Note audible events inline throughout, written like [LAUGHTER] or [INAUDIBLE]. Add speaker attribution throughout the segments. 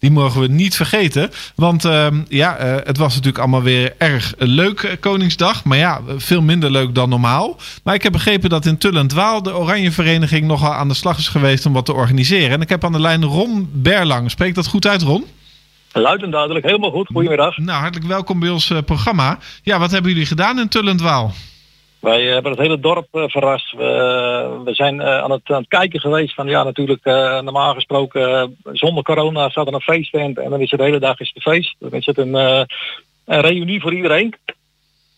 Speaker 1: Die mogen we niet vergeten. Want ehm, ja, het was natuurlijk allemaal weer erg leuk Koningsdag. Maar ja, veel minder leuk dan normaal. Maar ik heb begrepen dat in Tullendwaal de Oranje Vereniging nogal aan de slag is geweest om wat te organiseren. En ik heb aan de lijn Ron Berlang. Spreekt dat goed uit, Ron?
Speaker 2: Luid en duidelijk, helemaal goed. Goedemiddag.
Speaker 1: Nou, hartelijk welkom bij ons programma. Ja, wat hebben jullie gedaan in Tullendwaal?
Speaker 2: Wij eh, hebben het hele dorp uh, verrast. We, we zijn aan het, aan, het, kijken geweest van ja natuurlijk normaal gesproken zonder corona staat er een feesttent en dan is het de hele dag is het feest. Dan is het een, een reunie voor iedereen.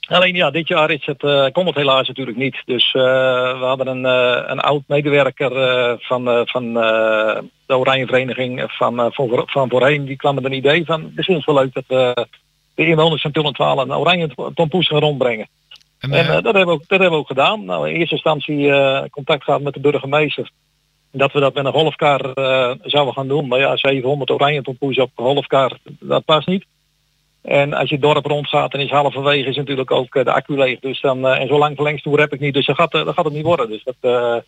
Speaker 2: Alleen ja, dit jaar is het, kon het helaas natuurlijk niet. Dus we hadden een, een oud medewerker van, van de Oranje Vereniging van, van, van voorheen. Die kwam met een idee van misschien is het wel leuk dat de inwoners van Tullend een oranje tompoes gaan rondbrengen. En, en uh, dat, hebben we ook, dat hebben we ook gedaan. Nou, in eerste instantie uh, contact gehad met de burgemeester. Dat we dat met een golfkar uh, zouden gaan doen. Maar ja, 700 oranje tompoes op een golfkar, dat past niet. En als je het dorp rondgaat, dan is halverwege is natuurlijk ook de accu leeg. Dus dan, en zo lang verlengstoer heb ik niet. Dus dat gaat, dat gaat het niet worden. Dus, dat,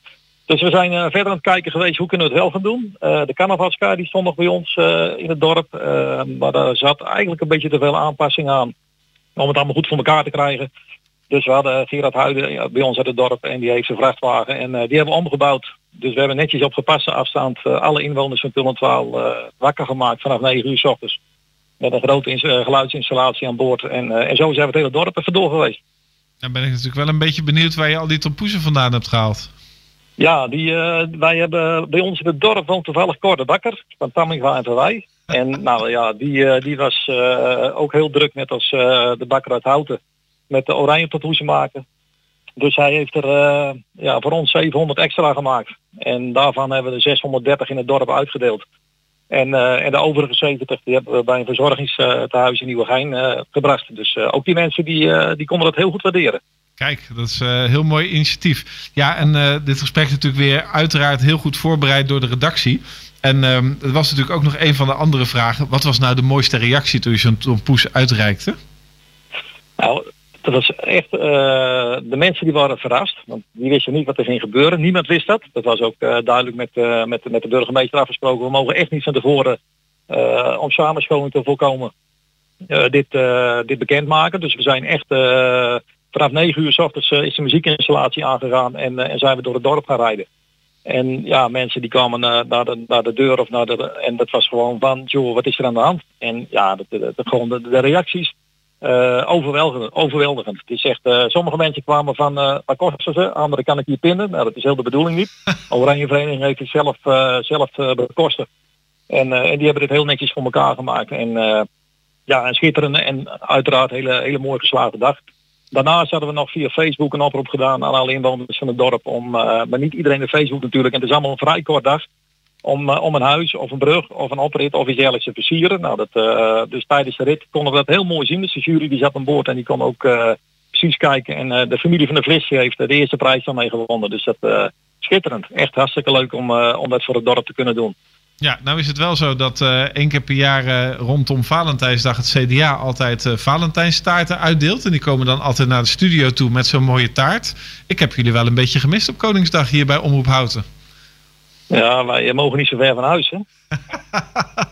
Speaker 2: dus we zijn verder aan het kijken geweest hoe kunnen we het wel gaan doen. de carnavalskar die stond nog bij ons in het dorp. maar daar zat eigenlijk een beetje te veel aanpassing aan. Om het allemaal goed voor elkaar te krijgen. Dus we hadden Gerard Huiden bij ons uit het dorp en die heeft zijn vrachtwagen en uh, die hebben we omgebouwd. Dus we hebben netjes op gepaste afstand uh, alle inwoners van Tullentwaal wakker gemaakt vanaf 9 uur s ochtends. Met een grote geluidsinstallatie aan boord. En, en zo zijn we het hele dorp even door geweest.
Speaker 1: Dan ben ik natuurlijk wel een beetje benieuwd waar je al die tompoezen vandaan hebt gehaald.
Speaker 2: Ja, die, wij hebben bij ons in het dorp woont toevallig Cor de Bakker van Tamminga en Verwij. En [LAUGHS] nou ja, die, die was ook heel druk net als de bakker uit Houten met de oranje tattoos maken. Dus hij heeft er uh, ja, voor ons 700 extra gemaakt. En daarvan hebben we de 630 in het dorp uitgedeeld. En, uh, en de overige 70 die hebben we bij een verzorgingstehuis in Nieuwegein uh, gebracht. Dus ook die mensen die, die konden dat heel goed waarderen.
Speaker 1: Kijk, dat is een heel mooi initiatief. Ja, en dit gesprek is natuurlijk weer uiteraard heel goed voorbereid door de redactie. En het ehm, was natuurlijk ook nog een van de andere vragen. Wat was nou de mooiste reactie toen je zo'n poes uitreikte?
Speaker 2: Nou, dat was echt, uh, de mensen die waren verrast, want die wisten niet wat er ging gebeuren. Niemand wist dat. Dat was ook uh, duidelijk met, uh, met, met de burgemeester afgesproken. We mogen echt niet van tevoren om samenscholing te voorkomen dit, dit bekendmaken. Dus we zijn echt vanaf 9 uur s ochtends is de muziekinstallatie aangegaan en, en zijn we door het dorp gaan rijden. En ja, mensen die kwamen naar, de, naar de deur of naar de. En dat was gewoon van, joh, wat is er aan de hand? En ja, de, de gewoon de, de reacties uh, overweldigend, overweldigend. Het is echt, uh, sommige mensen kwamen van, uh, kosten ze? Anderen kan ik hier pinnen. Nou, dat is heel de bedoeling niet. [LAUGHS] Oranje Vereniging heeft het zelf, zelf bekosten. En, en die hebben het heel netjes voor elkaar gemaakt. En ja, een schitterende en uiteraard hele, hele mooi geslaagde dag. Daarnaast hadden we nog via Facebook een oproep gedaan aan alle inwoners van het dorp. Om, maar niet iedereen de Facebook natuurlijk. En het is allemaal een vrij kort dag om, uh, om een huis of een brug of een oprit of iets dergelijks te versieren. Nou, dat, uh, dus tijdens de rit konden we dat heel mooi zien. Dus de jury die zat aan boord en die kon ook uh, precies kijken. En de familie van de Vlisje heeft de eerste prijs dan mee gewonnen. Dus dat schitterend. Echt hartstikke leuk om, om dat voor het dorp te kunnen doen.
Speaker 1: Ja, nou is het wel zo dat één keer per jaar rondom Valentijnsdag het CDA altijd uh, Valentijnstaarten uitdeelt. En die komen dan altijd naar de studio toe met zo'n mooie taart. Ik heb jullie wel een beetje gemist op Koningsdag hier bij Omroep Houten.
Speaker 2: Ja, wij mogen niet zo ver van huis, hè?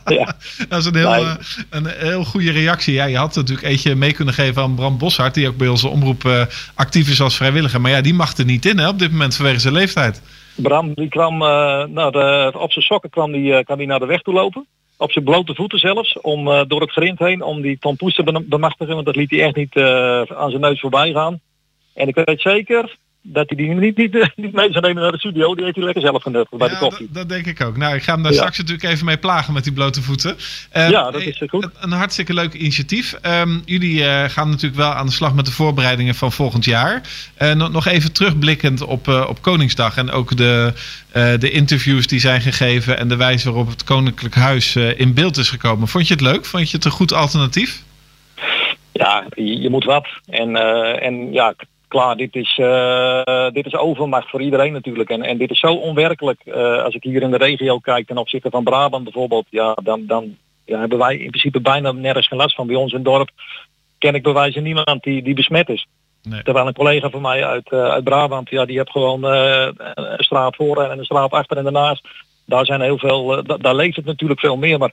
Speaker 2: [LAUGHS]
Speaker 1: ja. Dat is een heel, uh, een heel goede reactie. Ja, je had natuurlijk eentje mee kunnen geven aan Bram Boshart, die ook bij onze omroep uh, actief is als vrijwilliger. Maar ja, die mag er niet in hè, op dit moment vanwege zijn leeftijd.
Speaker 2: Bram, die kwam, uh, nou, de, op zijn sokken kwam die, kan die naar de weg toe lopen. Op zijn blote voeten zelfs, om door het grind heen, om die tompoes te bemachtigen. Want dat liet hij echt niet aan zijn neus voorbij gaan. En ik weet zeker, dat hij die niet, niet, niet mee zou nemen naar de studio. Die heeft hij lekker zelf genuttigd bij de koffie.
Speaker 1: Dat, denk ik ook. Nou, ik ga hem daar straks natuurlijk even mee plagen met die blote voeten.
Speaker 2: Uh, ja, dat is goed.
Speaker 1: Een hartstikke leuk initiatief. Um, jullie uh, gaan natuurlijk wel aan de slag met de voorbereidingen van volgend jaar. Uh, nog even terugblikkend op, op Koningsdag en ook de, de interviews die zijn gegeven en de wijze waarop het Koninklijk Huis in beeld is gekomen. Vond je het leuk? Vond je het een goed alternatief?
Speaker 2: Ja, je, je moet wat. En, en ja, klaar, dit is, uh, dit is overmacht voor iedereen natuurlijk. En, en dit is zo onwerkelijk. Uh, als ik hier in de regio kijk ten opzichte van Brabant bijvoorbeeld, ja, dan, dan ja, hebben wij in principe bijna nergens geen last van. Bij ons in het dorp ken ik bewijzen niemand die, die besmet is. Nee. Terwijl een collega van mij uit, uh, uit Brabant, ja, die heeft gewoon een straat voor en een straat achter en daarnaast. Daar zijn heel veel, daar leeft het natuurlijk veel meer. Maar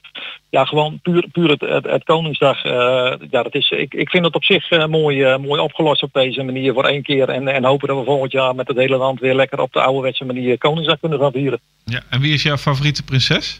Speaker 2: ja, gewoon puur, puur het, het, Koningsdag. ja, dat is, ik, ik vind het op zich mooi, mooi opgelost op deze manier voor één keer. En, en hopen dat we volgend jaar met het hele land weer lekker op de ouderwetse manier Koningsdag kunnen gaan vieren.
Speaker 1: Ja, en wie is jouw favoriete prinses?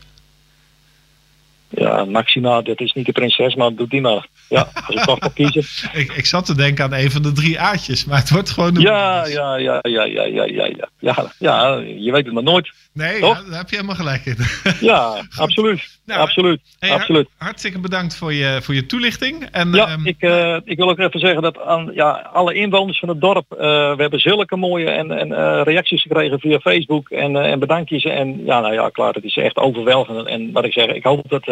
Speaker 2: Ja, Maxima, dat is niet de prinses, maar doe die maar. Ja, als ik toch mag kiezen. [LAUGHS]
Speaker 1: ik, ik zat te denken aan een van de drie aatjes, maar het wordt gewoon...
Speaker 2: Ja, ja, ja, ja, ja, ja, ja, ja, ja. Ja, je weet het maar nooit.
Speaker 1: Nee, ja, daar heb je helemaal gelijk in. [LAUGHS]
Speaker 2: ja, absoluut. Nou, absoluut. absoluut.
Speaker 1: Hartstikke bedankt voor je, voor je toelichting. En,
Speaker 2: ja, um... ik, uh, ik wil ook even zeggen dat aan ja, alle inwoners van het dorp, uh, we hebben zulke mooie en, en uh, reacties gekregen via Facebook en, en bedankjes. En ja, nou ja, klaar, het is echt overweldigend. En wat ik zeg, ik hoop dat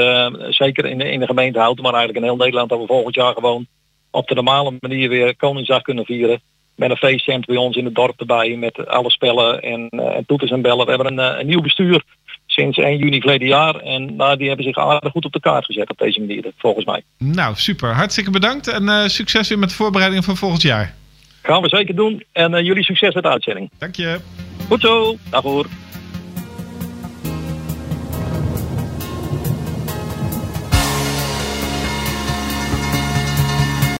Speaker 2: zeker in de, in de gemeente Houten, maar eigenlijk in heel Nederland, volgend jaar gewoon op de normale manier weer Koningsdag kunnen vieren met een feestcent bij ons in het dorp erbij. Met alle spellen en, uh, en toeters en bellen. We hebben een, een nieuw bestuur sinds 1 juni verleden jaar. En nou, die hebben zich aardig goed op de kaart gezet op deze manier, volgens mij.
Speaker 1: Nou, super. Hartstikke bedankt en uh, succes weer met de voorbereidingen van volgend jaar.
Speaker 2: Gaan we zeker doen. En uh, jullie succes met de uitzending.
Speaker 1: Dank je.
Speaker 2: Goed zo. Dag hoor.